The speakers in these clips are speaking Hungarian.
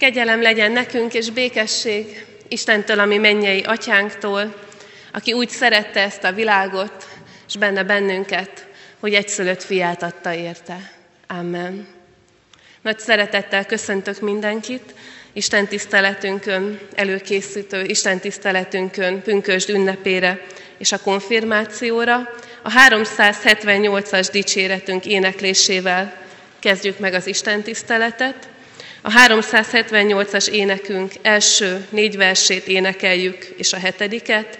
Kegyelem legyen nekünk, és békesség Istentől, ami mennyei atyánktól, aki úgy szerette ezt a világot, és benne bennünket, hogy egyszülött fiát adta érte. Amen. Nagy szeretettel köszöntök mindenkit, Isten tiszteletünkön előkészítő, Isten tiszteletünkön pünkösd ünnepére és a konfirmációra. A 378-as dicséretünk éneklésével kezdjük meg az Isten tiszteletet. A 378-as énekünk első négy versét énekeljük, és a hetediket,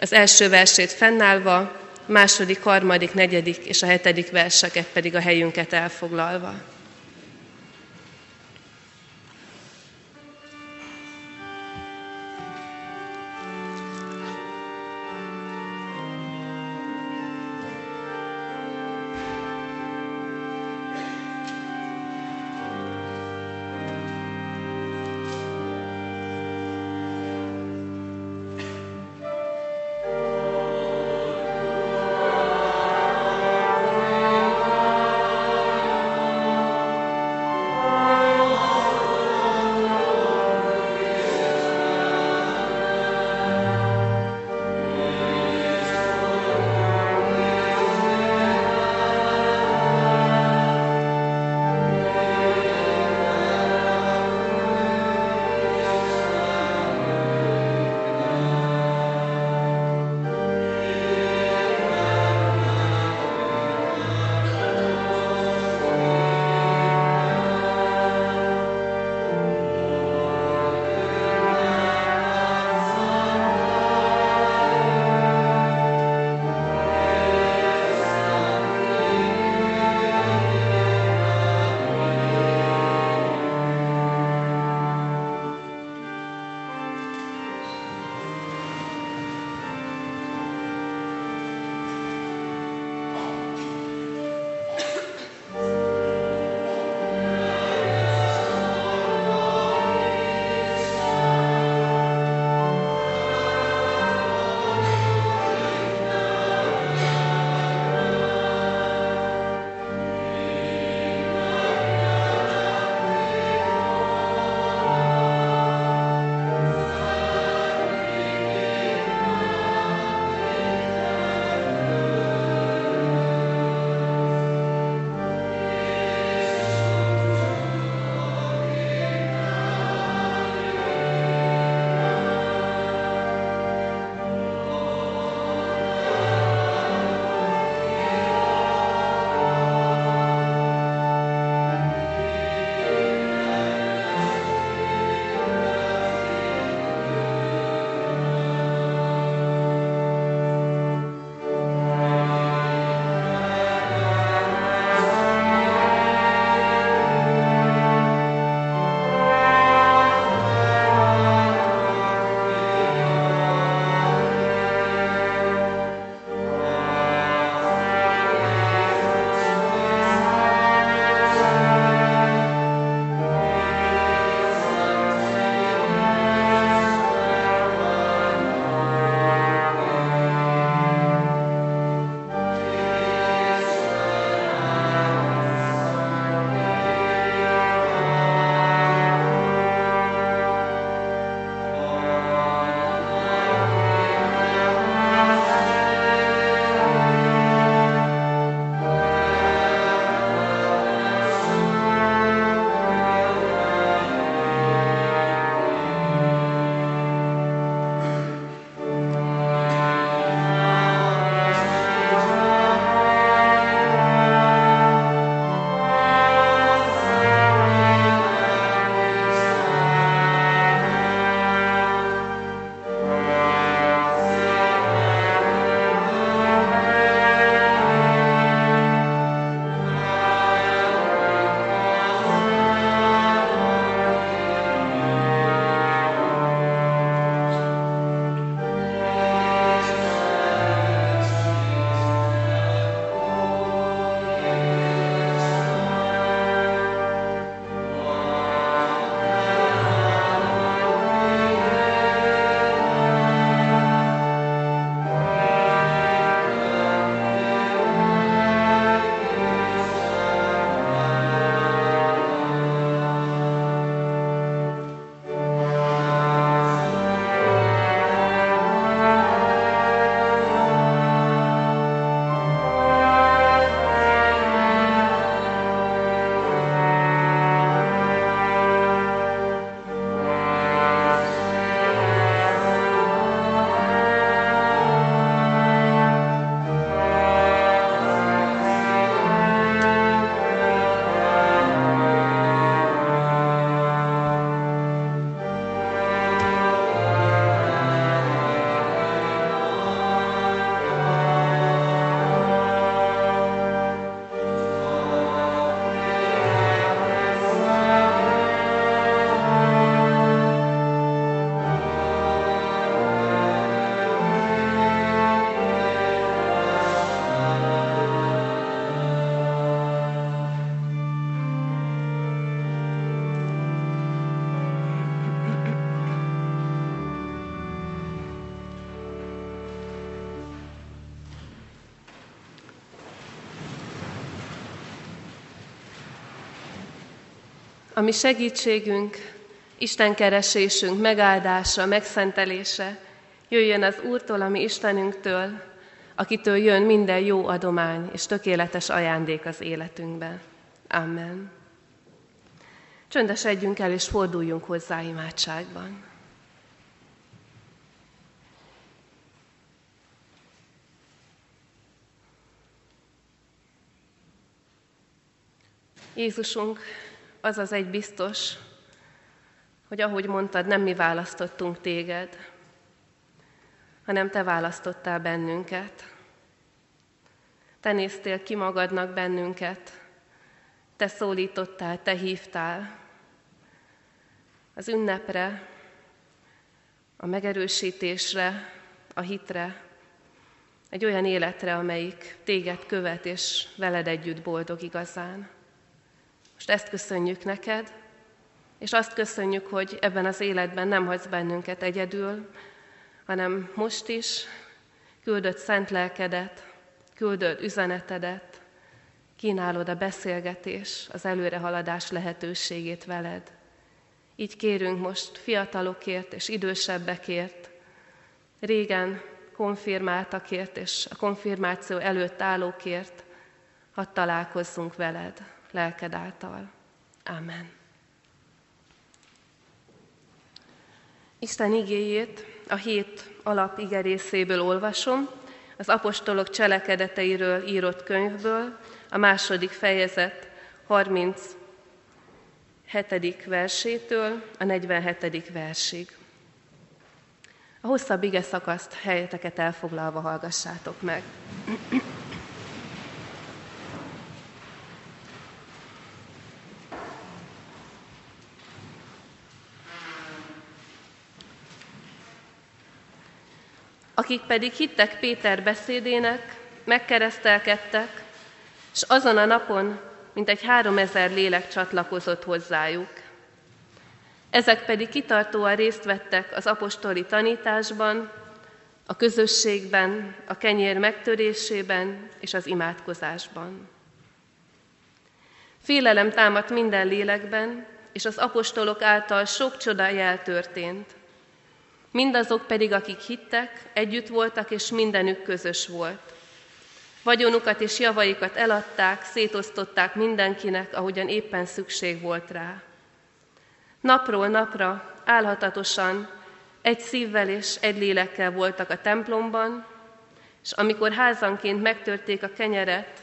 az első versét fennállva, második, harmadik, negyedik és a hetedik verseket pedig a helyünket elfoglalva. Ami segítségünk, Isten keresésünk megáldása, megszentelése jöjjön az Úrtól, ami Istenünktől, akitől jön minden jó adomány és tökéletes ajándék az életünkben. Amen. Csöndesedjünk el és forduljunk hozzá imádságban. Jézusunk, az az egy biztos, hogy ahogy mondtad, nem mi választottunk téged, hanem te választottál bennünket. Te néztél ki magadnak bennünket, te szólítottál, te hívtál az ünnepre, a megerősítésre, a hitre, egy olyan életre, amelyik téged követ, és veled együtt boldog igazán. Most ezt köszönjük neked, és azt köszönjük, hogy ebben az életben nem hagysz bennünket egyedül, hanem most is küldött szent lelkedet, küldött üzenetedet, kínálod a beszélgetés, az előrehaladás lehetőségét veled. Így kérünk most fiatalokért és idősebbekért, régen konfirmáltakért és a konfirmáció előtt állókért, hadd találkozzunk veled lelked által. Amen. Isten igéjét a hét alap igerészéből olvasom, az apostolok cselekedeteiről írott könyvből, a második fejezet 37. versétől a 47. versig. A hosszabb ige szakaszt helyeteket elfoglalva hallgassátok meg. Akik pedig hittek Péter beszédének, megkeresztelkedtek, és azon a napon mintegy háromezer lélek csatlakozott hozzájuk. Ezek pedig kitartóan részt vettek az apostoli tanításban, a közösségben, a kenyér megtörésében és az imádkozásban. Félelem támadt minden lélekben, és az apostolok által sok csoda jel történt. Mindazok pedig, akik hittek, együtt voltak, és mindenük közös volt. Vagyonukat és javaikat eladták, szétosztották mindenkinek, ahogyan éppen szükség volt rá. Napról napra, álhatatosan, egy szívvel és egy lélekkel voltak a templomban, és amikor házanként megtörték a kenyeret,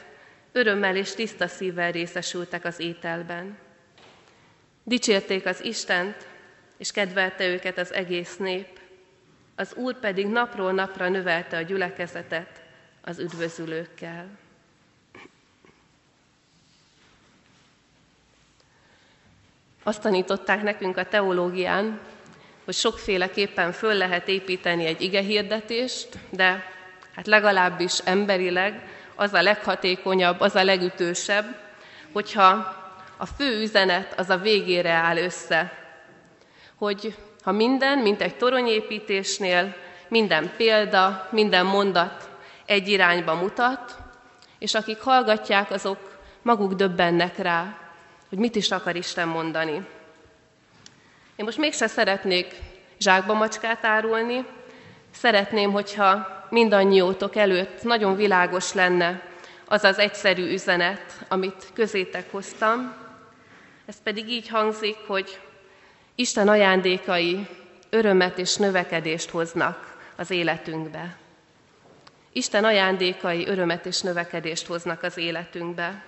örömmel és tiszta szívvel részesültek az ételben. Dicsérték az Istent, és kedvelte őket az egész nép, az Úr pedig napról napra növelte a gyülekezetet az üdvözülőkkel. Azt tanították nekünk a teológián, hogy sokféleképpen föl lehet építeni egy igehirdetést, de hát legalábbis emberileg az a leghatékonyabb, az a legütősebb, hogyha a fő üzenet az a végére áll össze, hogy ha minden, mint egy toronyépítésnél, minden példa, minden mondat egy irányba mutat, és akik hallgatják, azok maguk döbbennek rá, hogy mit is akar Isten mondani. Én most mégse szeretnék zsákba macskát árulni, szeretném, hogyha mindannyiótok előtt nagyon világos lenne az az egyszerű üzenet, amit közétek hoztam. Ez pedig így hangzik, hogy Isten ajándékai örömet és növekedést hoznak az életünkbe. Isten ajándékai örömet és növekedést hoznak az életünkbe.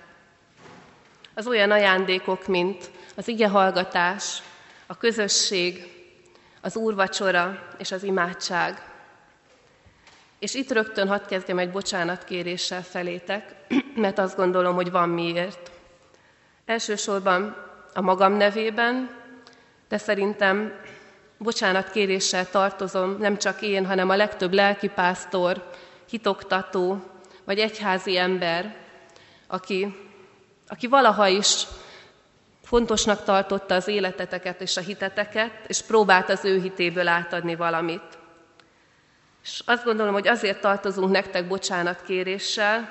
Az olyan ajándékok, mint az igehallgatás, a közösség, az úrvacsora és az imádság. És itt rögtön hadd kezdjem egy bocsánatkéréssel felétek, mert azt gondolom, hogy van miért. Elsősorban a magam nevében, de szerintem bocsánatkéréssel tartozom nem csak én, hanem a legtöbb lelkipásztor, hitoktató vagy egyházi ember, aki, aki valaha is fontosnak tartotta az életeteket és a hiteteket, és próbált az ő hitéből átadni valamit. És azt gondolom, hogy azért tartozunk nektek bocsánatkéréssel,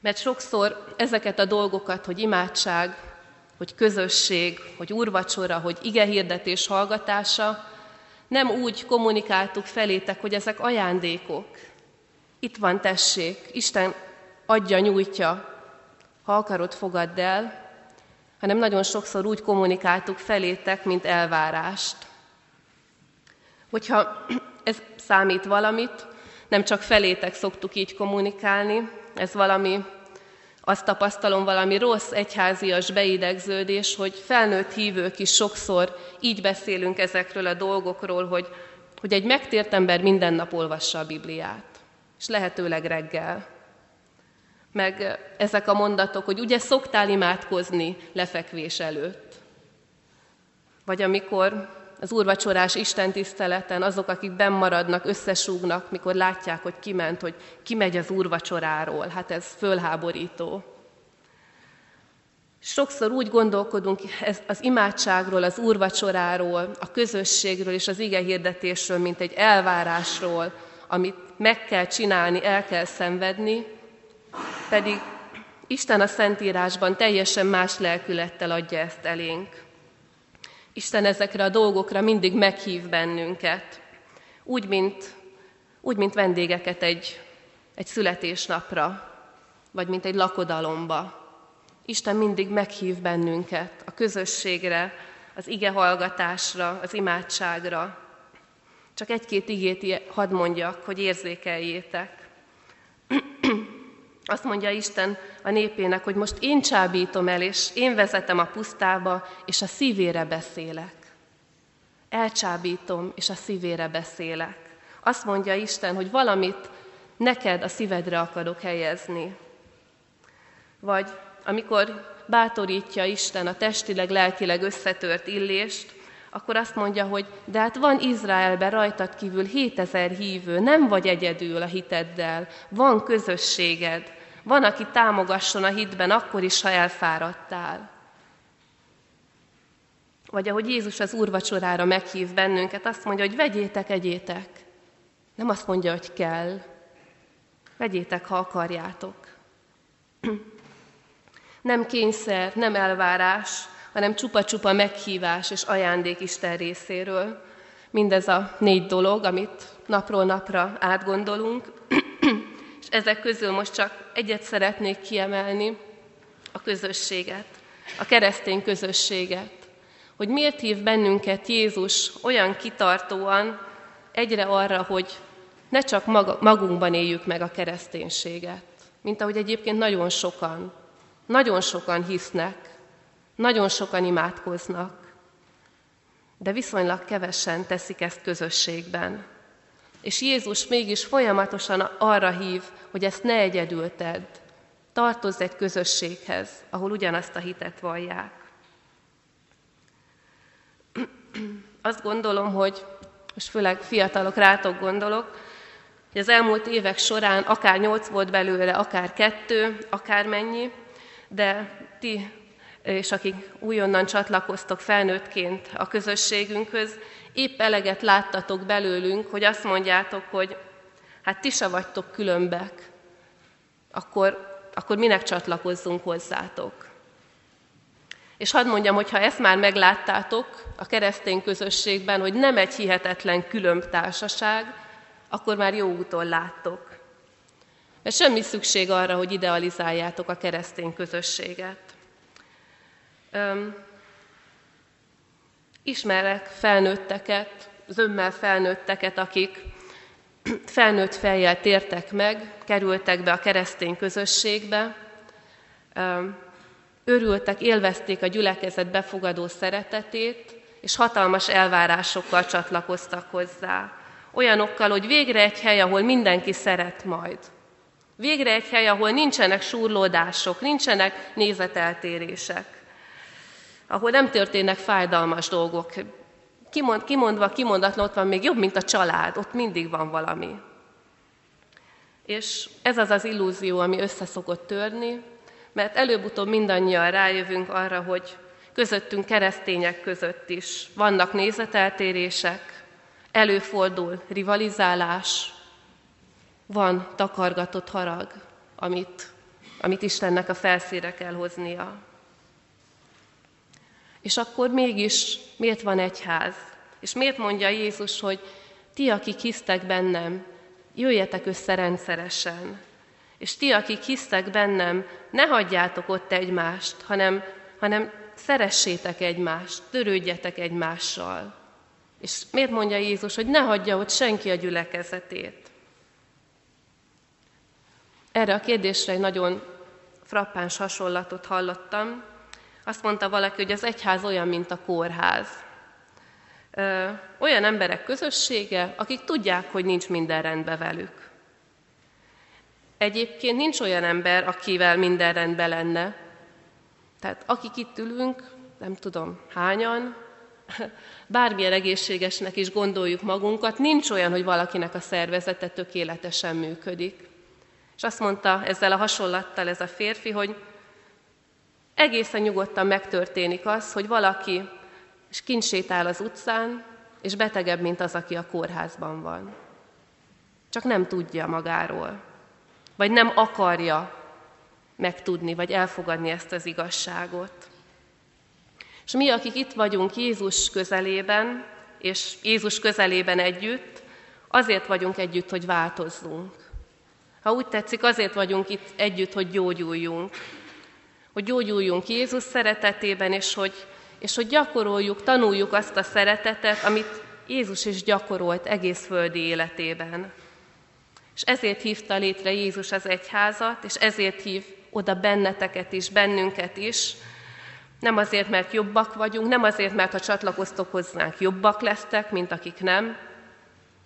mert sokszor ezeket a dolgokat, hogy imádság, hogy közösség, hogy úrvacsora, hogy igehirdetés hallgatása, nem úgy kommunikáltuk felétek, hogy ezek ajándékok. Itt van, tessék, Isten adja, nyújtja, ha akarod, fogadd el, hanem nagyon sokszor úgy kommunikáltuk felétek, mint elvárást. Hogyha ez számít valamit, nem csak felétek szoktuk így kommunikálni, ez valami, azt tapasztalom, valami rossz egyházias beidegződés, hogy felnőtt hívők is sokszor így beszélünk ezekről a dolgokról, hogy, hogy egy megtért ember minden nap olvassa a Bibliát, és lehetőleg reggel. Meg ezek a mondatok, hogy ugye szoktál imádkozni lefekvés előtt. Vagy amikor az úrvacsorás Isten tiszteleten azok, akik benn maradnak, összesúgnak, mikor látják, hogy kiment, hogy kimegy az úrvacsoráról. Hát ez fölháborító. Sokszor úgy gondolkodunk az imádságról, az úrvacsoráról, a közösségről és az ige hirdetésről, mint egy elvárásról, amit meg kell csinálni, el kell szenvedni, pedig Isten a Szentírásban teljesen más lelkülettel adja ezt elénk. Isten ezekre a dolgokra mindig meghív bennünket, úgy, mint, úgy, mint vendégeket egy, egy születésnapra, vagy mint egy lakodalomba. Isten mindig meghív bennünket a közösségre, az ige hallgatásra, az imádságra. Csak egy-két igét hadd mondjak, hogy érzékeljétek. Azt mondja Isten a népének, hogy most én csábítom el, és én vezetem a pusztába, és a szívére beszélek. Elcsábítom, és a szívére beszélek. Azt mondja Isten, hogy valamit neked a szívedre akarok helyezni. Vagy amikor bátorítja Isten a testileg, lelkileg összetört illést, akkor azt mondja, hogy de hát van Izraelben rajtad kívül 7000 hívő, nem vagy egyedül a hiteddel, van közösséged, van, aki támogasson a hitben akkor is, ha elfáradtál. Vagy ahogy Jézus az úrvacsorára meghív bennünket, azt mondja, hogy vegyétek, egyétek. Nem azt mondja, hogy kell. Vegyétek, ha akarjátok. Nem kényszer, nem elvárás, hanem csupa-csupa meghívás és ajándék Isten részéről. Mindez a négy dolog, amit napról napra átgondolunk, ezek közül most csak egyet szeretnék kiemelni, a közösséget, a keresztény közösséget. Hogy miért hív bennünket Jézus olyan kitartóan egyre arra, hogy ne csak magunkban éljük meg a kereszténységet, mint ahogy egyébként nagyon sokan, nagyon sokan hisznek, nagyon sokan imádkoznak, de viszonylag kevesen teszik ezt közösségben. És Jézus mégis folyamatosan arra hív, hogy ezt ne egyedül tedd. Tartozz egy közösséghez, ahol ugyanazt a hitet vallják. Azt gondolom, hogy most főleg fiatalok rátok gondolok, hogy az elmúlt évek során akár nyolc volt belőle, akár kettő, akár mennyi, de ti és akik újonnan csatlakoztok felnőttként a közösségünkhöz, épp eleget láttatok belőlünk, hogy azt mondjátok, hogy hát ti se vagytok különbek, akkor, akkor minek csatlakozzunk hozzátok. És hadd mondjam, hogy ha ezt már megláttátok a keresztény közösségben, hogy nem egy hihetetlen különb társaság, akkor már jó úton láttok. Mert semmi szükség arra, hogy idealizáljátok a keresztény közösséget. Ismerek felnőtteket, zömmel felnőtteket, akik felnőtt fejjel tértek meg, kerültek be a keresztény közösségbe, örültek, élvezték a gyülekezet befogadó szeretetét, és hatalmas elvárásokkal csatlakoztak hozzá. Olyanokkal, hogy végre egy hely, ahol mindenki szeret majd. Végre egy hely, ahol nincsenek súrlódások, nincsenek nézeteltérések. Ahol nem történnek fájdalmas dolgok, kimond, kimondva, kimondatlan, ott van még jobb, mint a család, ott mindig van valami. És ez az az illúzió, ami össze szokott törni, mert előbb-utóbb mindannyian rájövünk arra, hogy közöttünk keresztények között is vannak nézeteltérések, előfordul rivalizálás, van takargatott harag, amit, amit Istennek a felszíre kell hoznia. És akkor mégis miért van egyház? És miért mondja Jézus, hogy ti, akik hisztek bennem, jöjjetek össze rendszeresen. És ti, akik hisztek bennem, ne hagyjátok ott egymást, hanem, hanem szeressétek egymást, törődjetek egymással. És miért mondja Jézus, hogy ne hagyja ott senki a gyülekezetét? Erre a kérdésre egy nagyon frappáns hasonlatot hallottam. Azt mondta valaki, hogy az egyház olyan, mint a kórház. Olyan emberek közössége, akik tudják, hogy nincs minden rendben velük. Egyébként nincs olyan ember, akivel minden rendben lenne. Tehát akik itt ülünk, nem tudom hányan, bármilyen egészségesnek is gondoljuk magunkat, nincs olyan, hogy valakinek a szervezete tökéletesen működik. És azt mondta ezzel a hasonlattal ez a férfi, hogy egészen nyugodtan megtörténik az, hogy valaki és kinsétál az utcán, és betegebb, mint az, aki a kórházban van. Csak nem tudja magáról, vagy nem akarja megtudni, vagy elfogadni ezt az igazságot. És mi, akik itt vagyunk Jézus közelében, és Jézus közelében együtt, azért vagyunk együtt, hogy változzunk. Ha úgy tetszik, azért vagyunk itt együtt, hogy gyógyuljunk. Hogy gyógyuljunk Jézus szeretetében, és hogy, és hogy gyakoroljuk, tanuljuk azt a szeretetet, amit Jézus is gyakorolt egész földi életében. És ezért hívta létre Jézus az egyházat, és ezért hív oda benneteket is, bennünket is, nem azért, mert jobbak vagyunk, nem azért, mert ha csatlakoztok hozzánk, jobbak lesztek, mint akik nem.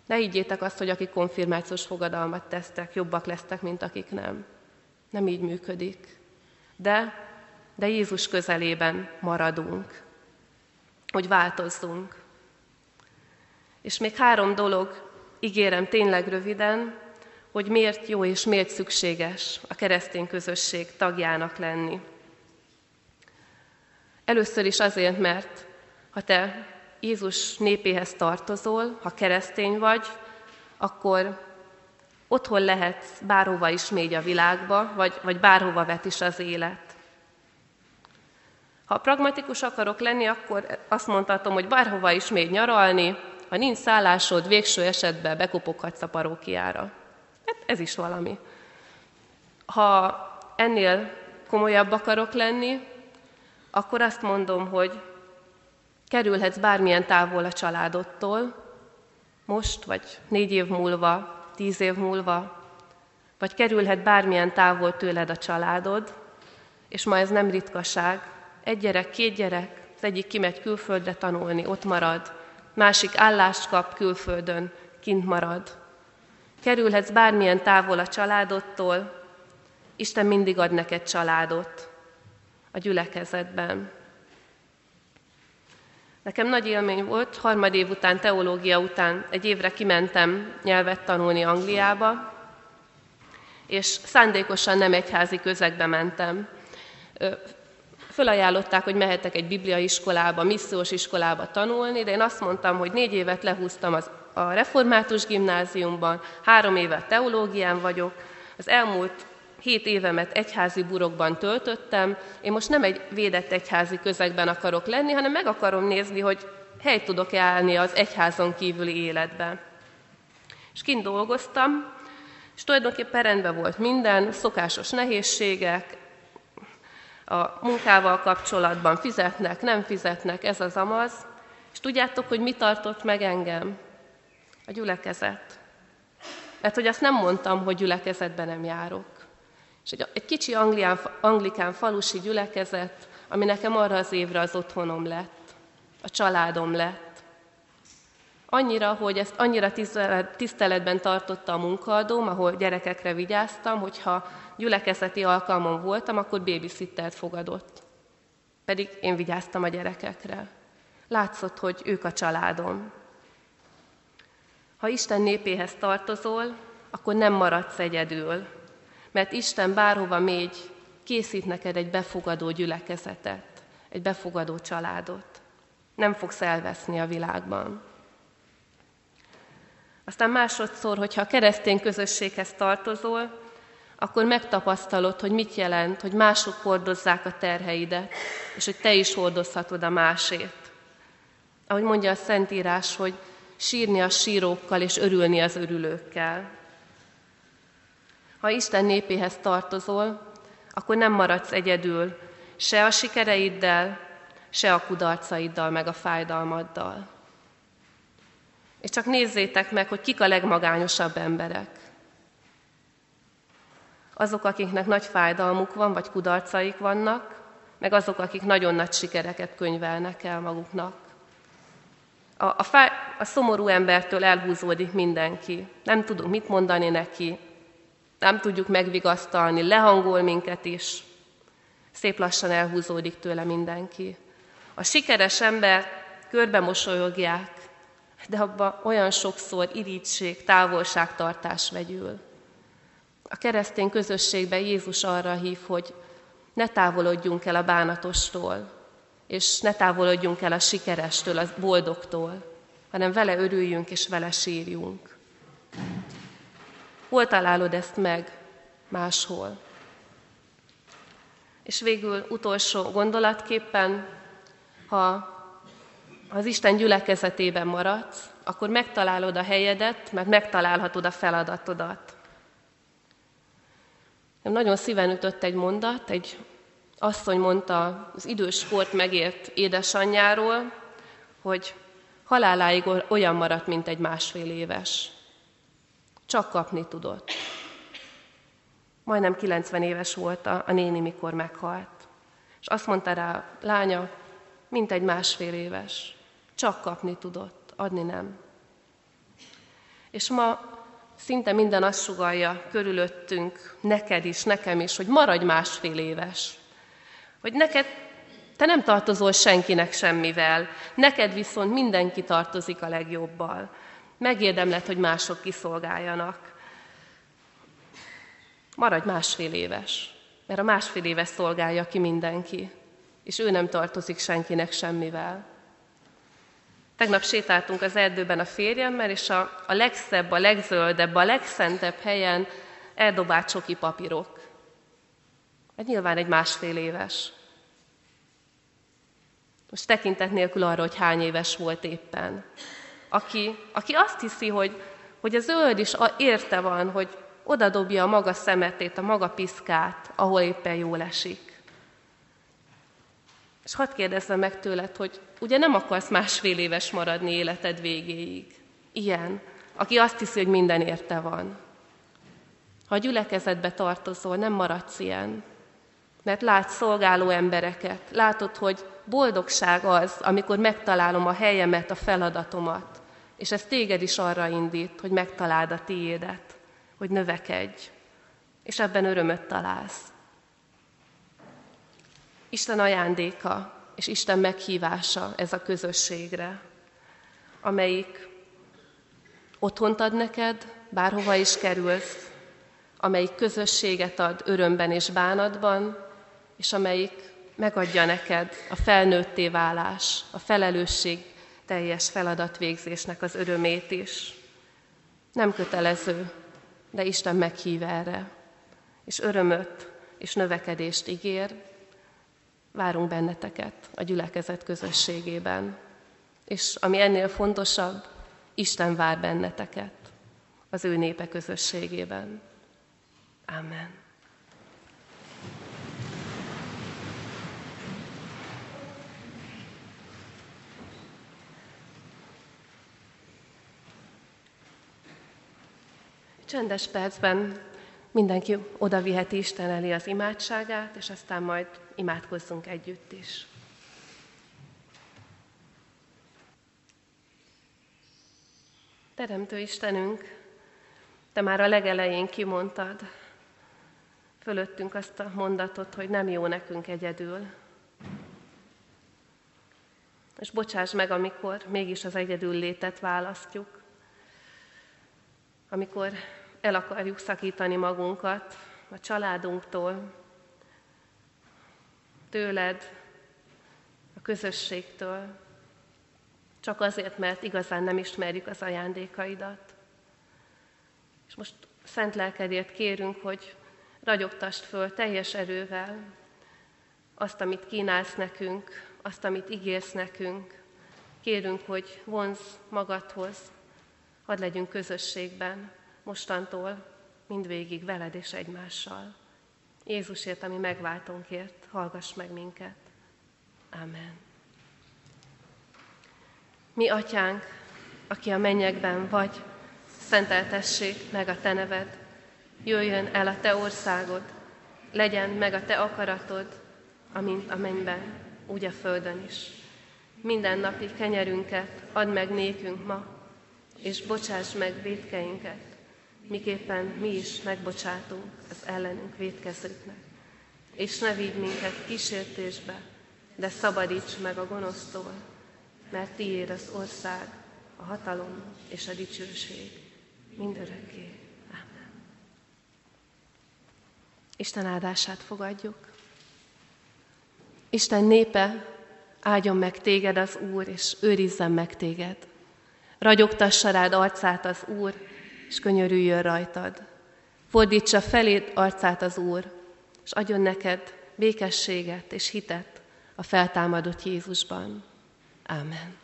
Ne higgyétek azt, hogy akik konfirmációs fogadalmat tesztek, jobbak lesztek, mint akik nem. Nem így működik. De, de Jézus közelében maradunk, hogy változzunk. És még három dolog, ígérem tényleg röviden, hogy miért jó és miért szükséges a keresztény közösség tagjának lenni. Először is azért, mert ha te Jézus népéhez tartozol, ha keresztény vagy, akkor otthon lehetsz bárhova is mégy a világba, vagy, vagy bárhova vet is az élet. Ha pragmatikus akarok lenni, akkor azt mondhatom, hogy bárhova is mégy nyaralni, ha nincs szállásod, végső esetben bekopoghatsz a parókiára. Hát ez is valami. Ha ennél komolyabb akarok lenni, akkor azt mondom, hogy kerülhetsz bármilyen távol a családodtól, most, vagy négy év múlva, tíz év múlva, vagy kerülhet bármilyen távol tőled a családod, és ma ez nem ritkaság. Egy gyerek, két gyerek, az egyik kimegy külföldre tanulni, ott marad, másik állást kap külföldön, kint marad. Kerülhetsz bármilyen távol a családodtól, Isten mindig ad neked családot, a gyülekezetben. Nekem nagy élmény volt, harmad év után, teológia után egy évre kimentem nyelvet tanulni Angliába, és szándékosan nem egyházi közegbe mentem. Fölajánlották, hogy mehetek egy bibliaiskolába, missziós iskolába tanulni, de én azt mondtam, hogy négy évet lehúztam az, a református gimnáziumban, három évet teológián vagyok, az elmúlt hét évemet egyházi burokban töltöttem, én most nem egy védett egyházi közegben akarok lenni, hanem meg akarom nézni, hogy helyt tudok-e állni az egyházon kívüli életben. És kint dolgoztam, és tulajdonképpen rendben volt minden, szokásos nehézségek, a munkával kapcsolatban fizetnek, nem fizetnek, ez az amaz. És tudjátok, hogy mi tartott meg engem? A gyülekezet. Mert hogy azt nem mondtam, hogy gyülekezetben nem járok. És egy, egy kicsi anglián, anglikán falusi gyülekezet, ami nekem arra az évre az otthonom lett, a családom lett. Annyira, hogy ezt annyira tiszteletben tartotta a munkaadóm, ahol gyerekekre vigyáztam, hogyha gyülekezeti alkalmon voltam, akkor babysittert fogadott. Pedig én vigyáztam a gyerekekre. Látszott, hogy ők a családom. Ha Isten népéhez tartozol, akkor nem maradsz egyedül, mert Isten bárhova mégy, készít neked egy befogadó gyülekezetet, egy befogadó családot. Nem fogsz elveszni a világban. Aztán másodszor, hogyha a keresztény közösséghez tartozol, akkor megtapasztalod, hogy mit jelent, hogy mások hordozzák a terheidet, és hogy te is hordozhatod a másét. Ahogy mondja a Szentírás, hogy sírni a sírókkal és örülni az örülőkkel. Ha Isten népéhez tartozol, akkor nem maradsz egyedül, se a sikereiddel, se a kudarcaiddal, meg a fájdalmaddal. És csak nézzétek meg, hogy kik a legmagányosabb emberek. Azok, akiknek nagy fájdalmuk van, vagy kudarcaik vannak, meg azok, akik nagyon nagy sikereket könyvelnek el maguknak. A, a, fá, a szomorú embertől elhúzódik mindenki. Nem tudunk mit mondani neki, nem tudjuk megvigasztalni, lehangol minket is. Szép lassan elhúzódik tőle mindenki. A sikeres ember körbe mosolyogják, de abban olyan sokszor irítség, távolságtartás vegyül. A keresztény közösségben Jézus arra hív, hogy ne távolodjunk el a bánatostól, és ne távolodjunk el a sikerestől, a boldogtól, hanem vele örüljünk és vele sírjunk. Hol találod ezt meg máshol? És végül utolsó gondolatképpen, ha az Isten gyülekezetében maradsz, akkor megtalálod a helyedet, meg megtalálhatod a feladatodat. Nem nagyon szíven ütött egy mondat, egy asszony mondta az idős sport megért édesanyjáról, hogy haláláig olyan maradt, mint egy másfél éves. Csak kapni tudott. Majdnem 90 éves volt a, a néni, mikor meghalt. És azt mondta rá a lánya, mint egy másfél éves. Csak kapni tudott, adni nem. És ma szinte minden azt sugalja körülöttünk, neked is, nekem is, hogy maradj másfél éves. Hogy neked, te nem tartozol senkinek semmivel, neked viszont mindenki tartozik a legjobbal. Megérdemled, hogy mások kiszolgáljanak. Maradj másfél éves, mert a másfél éves szolgálja ki mindenki, és ő nem tartozik senkinek semmivel. Tegnap sétáltunk az erdőben a férjemmel, és a, a legszebb, a legzöldebb, a legszentebb helyen eldobált csoki papírok. Hát nyilván egy másfél éves. Most tekintet nélkül arra, hogy hány éves volt éppen. Aki, aki azt hiszi, hogy, hogy a zöld is érte van, hogy oda dobja a maga szemetét, a maga piszkát, ahol éppen jól esik. És hadd kérdezzem meg tőled, hogy ugye nem akarsz másfél éves maradni életed végéig. Ilyen, aki azt hiszi, hogy minden érte van. Ha a gyülekezetbe tartozol, nem maradsz ilyen. Mert látsz szolgáló embereket, látod, hogy boldogság az, amikor megtalálom a helyemet, a feladatomat, és ez téged is arra indít, hogy megtaláld a tiédet, hogy növekedj, és ebben örömöt találsz. Isten ajándéka és Isten meghívása ez a közösségre, amelyik otthont ad neked, bárhova is kerülsz, amelyik közösséget ad örömben és bánatban, és amelyik megadja neked a felnőtté válás, a felelősség teljes feladatvégzésnek az örömét is. Nem kötelező, de Isten meghív erre, és örömöt és növekedést ígér, Várunk benneteket a gyülekezet közösségében. És ami ennél fontosabb, Isten vár benneteket az ő népe közösségében. Amen. Csendes percben mindenki oda viheti Isten elé az imádságát, és aztán majd imádkozzunk együtt is. Teremtő Istenünk, Te már a legelején kimondtad fölöttünk azt a mondatot, hogy nem jó nekünk egyedül. És bocsáss meg, amikor mégis az egyedül létet választjuk, amikor el akarjuk szakítani magunkat a családunktól, tőled, a közösségtől, csak azért, mert igazán nem ismerjük az ajándékaidat. És most szent lelkedért kérünk, hogy ragyogtast föl teljes erővel azt, amit kínálsz nekünk, azt, amit ígérsz nekünk. Kérünk, hogy vonz magadhoz, hadd legyünk közösségben mostantól mindvégig veled és egymással. Jézusért, ami megváltónkért, hallgass meg minket. Amen. Mi, atyánk, aki a mennyekben vagy, szenteltessék meg a te neved, jöjjön el a te országod, legyen meg a te akaratod, amint a mennyben, úgy a földön is. Minden napi kenyerünket add meg nékünk ma, és bocsáss meg védkeinket, miképpen mi is megbocsátunk az ellenünk védkezőknek. És ne vigy minket kísértésbe, de szabadíts meg a gonosztól, mert tiéd az ország, a hatalom és a dicsőség mindörökké. Amen. Isten áldását fogadjuk. Isten népe, áldjon meg téged az Úr, és őrizzen meg téged. Ragyogtassa rád arcát az Úr, és könyörüljön rajtad. Fordítsa feléd arcát az Úr, és adjon neked békességet és hitet a feltámadott Jézusban. Amen.